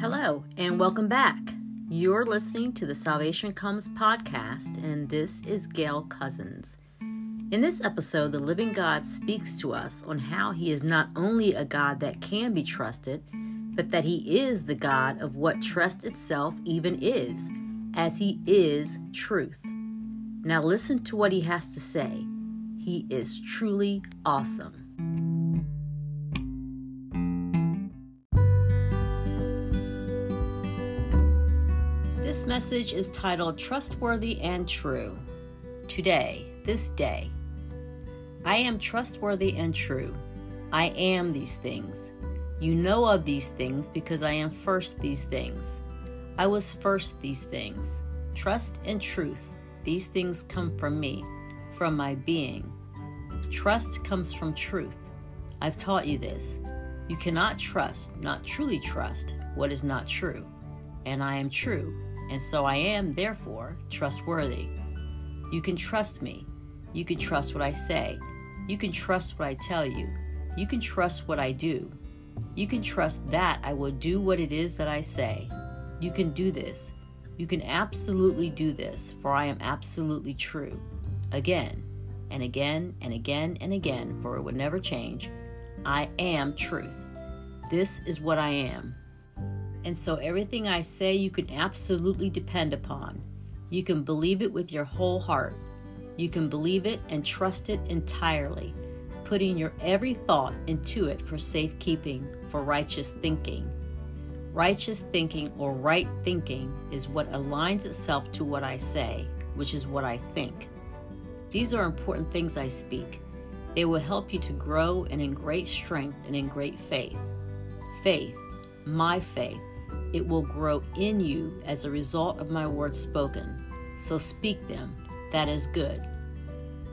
Hello, and welcome back. You're listening to the Salvation Comes podcast, and this is Gail Cousins. In this episode, the living God speaks to us on how He is not only a God that can be trusted, but that He is the God of what trust itself even is, as He is truth. Now, listen to what He has to say. He is truly awesome. This message is titled Trustworthy and True. Today, this day, I am trustworthy and true. I am these things. You know of these things because I am first these things. I was first these things. Trust and truth, these things come from me, from my being. Trust comes from truth. I've taught you this. You cannot trust, not truly trust, what is not true. And I am true, and so I am, therefore, trustworthy. You can trust me. You can trust what I say. You can trust what I tell you. You can trust what I do. You can trust that I will do what it is that I say. You can do this. You can absolutely do this, for I am absolutely true. Again, and again, and again, and again, for it would never change. I am truth. This is what I am. And so everything I say, you can absolutely depend upon. You can believe it with your whole heart. You can believe it and trust it entirely, putting your every thought into it for safekeeping, for righteous thinking. Righteous thinking or right thinking is what aligns itself to what I say, which is what I think. These are important things I speak. They will help you to grow and in great strength and in great faith. Faith, my faith, it will grow in you as a result of my words spoken. So speak them. That is good.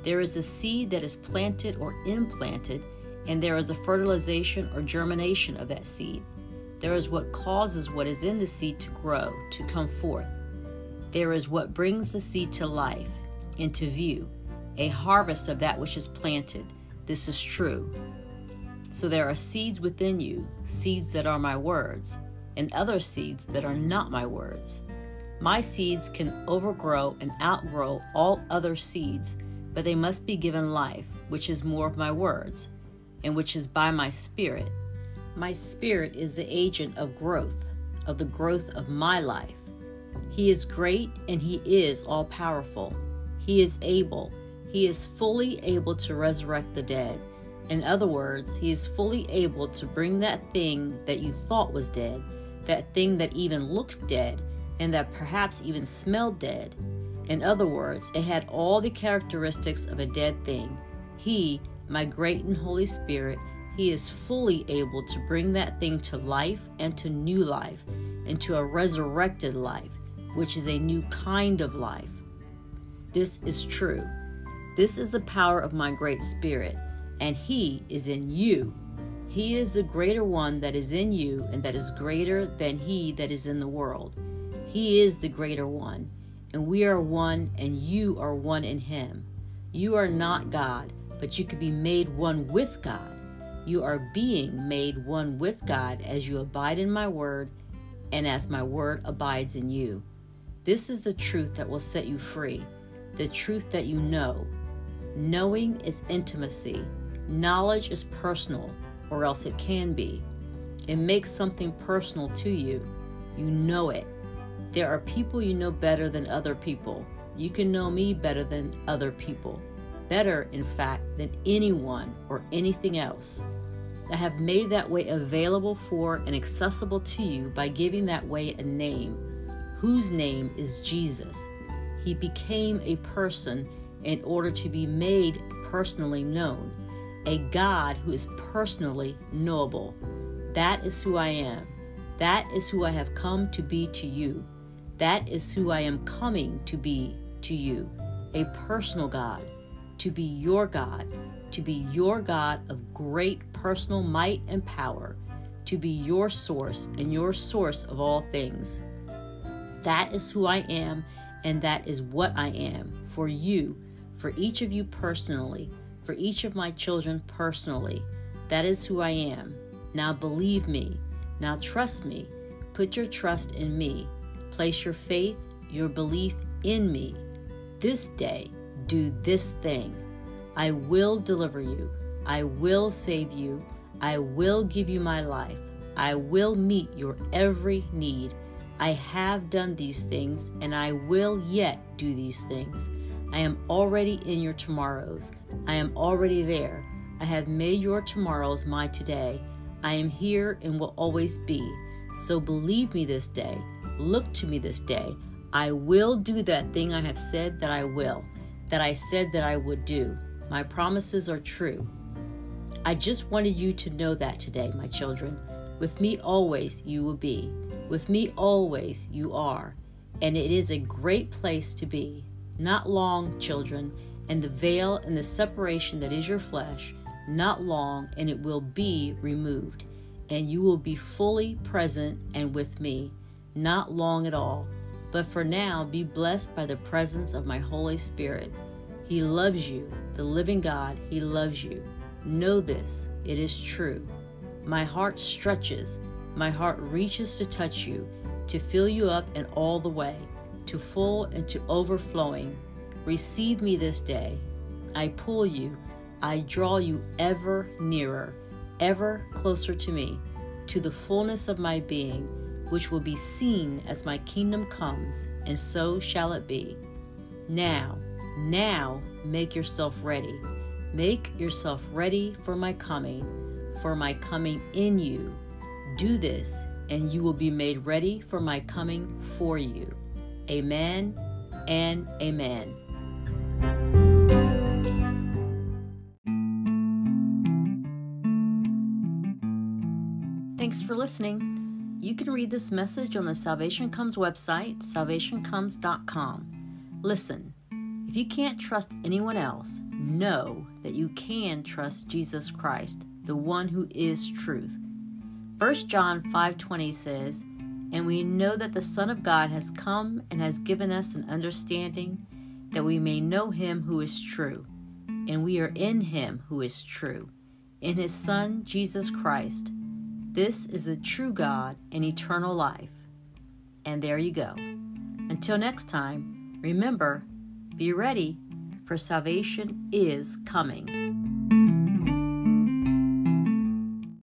There is a seed that is planted or implanted, and there is a fertilization or germination of that seed. There is what causes what is in the seed to grow, to come forth. There is what brings the seed to life, into view, a harvest of that which is planted. This is true. So there are seeds within you, seeds that are my words, and other seeds that are not my words. My seeds can overgrow and outgrow all other seeds but they must be given life, which is more of my words, and which is by my spirit. My spirit is the agent of growth, of the growth of my life. He is great and He is all powerful. He is able, He is fully able to resurrect the dead. In other words, He is fully able to bring that thing that you thought was dead, that thing that even looked dead, and that perhaps even smelled dead, in other words, it had all the characteristics of a dead thing. He, my great and Holy Spirit, He is fully able to bring that thing to life and to new life, and to a resurrected life, which is a new kind of life. This is true. This is the power of my great spirit, and He is in you. He is the greater one that is in you, and that is greater than He that is in the world. He is the greater one and we are one, and you are one in Him. You are not God, but you can be made one with God. You are being made one with God as you abide in my word and as my word abides in you. This is the truth that will set you free, the truth that you know. Knowing is intimacy, knowledge is personal, or else it can be. It makes something personal to you. You know it. There are people you know better than other people. You can know me better than other people. Better, in fact, than anyone or anything else. I have made that way available for and accessible to you by giving that way a name, whose name is Jesus. He became a person in order to be made personally known, a God who is personally knowable. That is who I am. That is who I have come to be to you. That is who I am coming to be to you a personal God, to be your God, to be your God of great personal might and power, to be your source and your source of all things. That is who I am, and that is what I am for you, for each of you personally, for each of my children personally. That is who I am. Now believe me. Now trust me Put your trust in me. Place your faith, your belief in me. This day, do this thing. I will deliver you. I will save you. I will give you my life. I will meet your every need. I have done these things, and I will yet do these things. I am already in your tomorrows. I am already there. I have made your tomorrows my today. I am here and will always be. So believe me this day. Look to me this day. I will do that thing I have said that I will, that I said that I would do. My promises are true. I just wanted you to know that today, my children. With me always you will be. With me always you are. And it is a great place to be. Not long, children, and the veil and the separation that is your flesh, not long, and it will be removed. And you will be fully present and with me, not long at all. But for now, be blessed by the presence of my Holy Spirit. He loves you, the living God, He loves you. Know this, it is true. My heart stretches, my heart reaches to touch you, to fill you up and all the way to full and to overflowing. Receive me this day. I pull you, I draw you ever nearer, ever closer to me, to the fullness of my being, which will be seen as my kingdom comes, and so shall it be. Now, now, make yourself ready. Make yourself ready for my coming, for my coming in you. Do this, and you will be made ready for my coming for you. Amen and amen. Thanks for listening. You can read this message on the Salvation Comes website, salvationcomes.com. Listen, if you can't trust anyone else, know that you can trust Jesus Christ, the one who is truth. 1 John 5:20 says, and we know that the Son of God has come and has given us an understanding that we may know him who is true. And we are in him who is true, in his Son, Jesus Christ. This is the true God and eternal life. And there you go. Until next time, remember, be ready, for salvation is coming.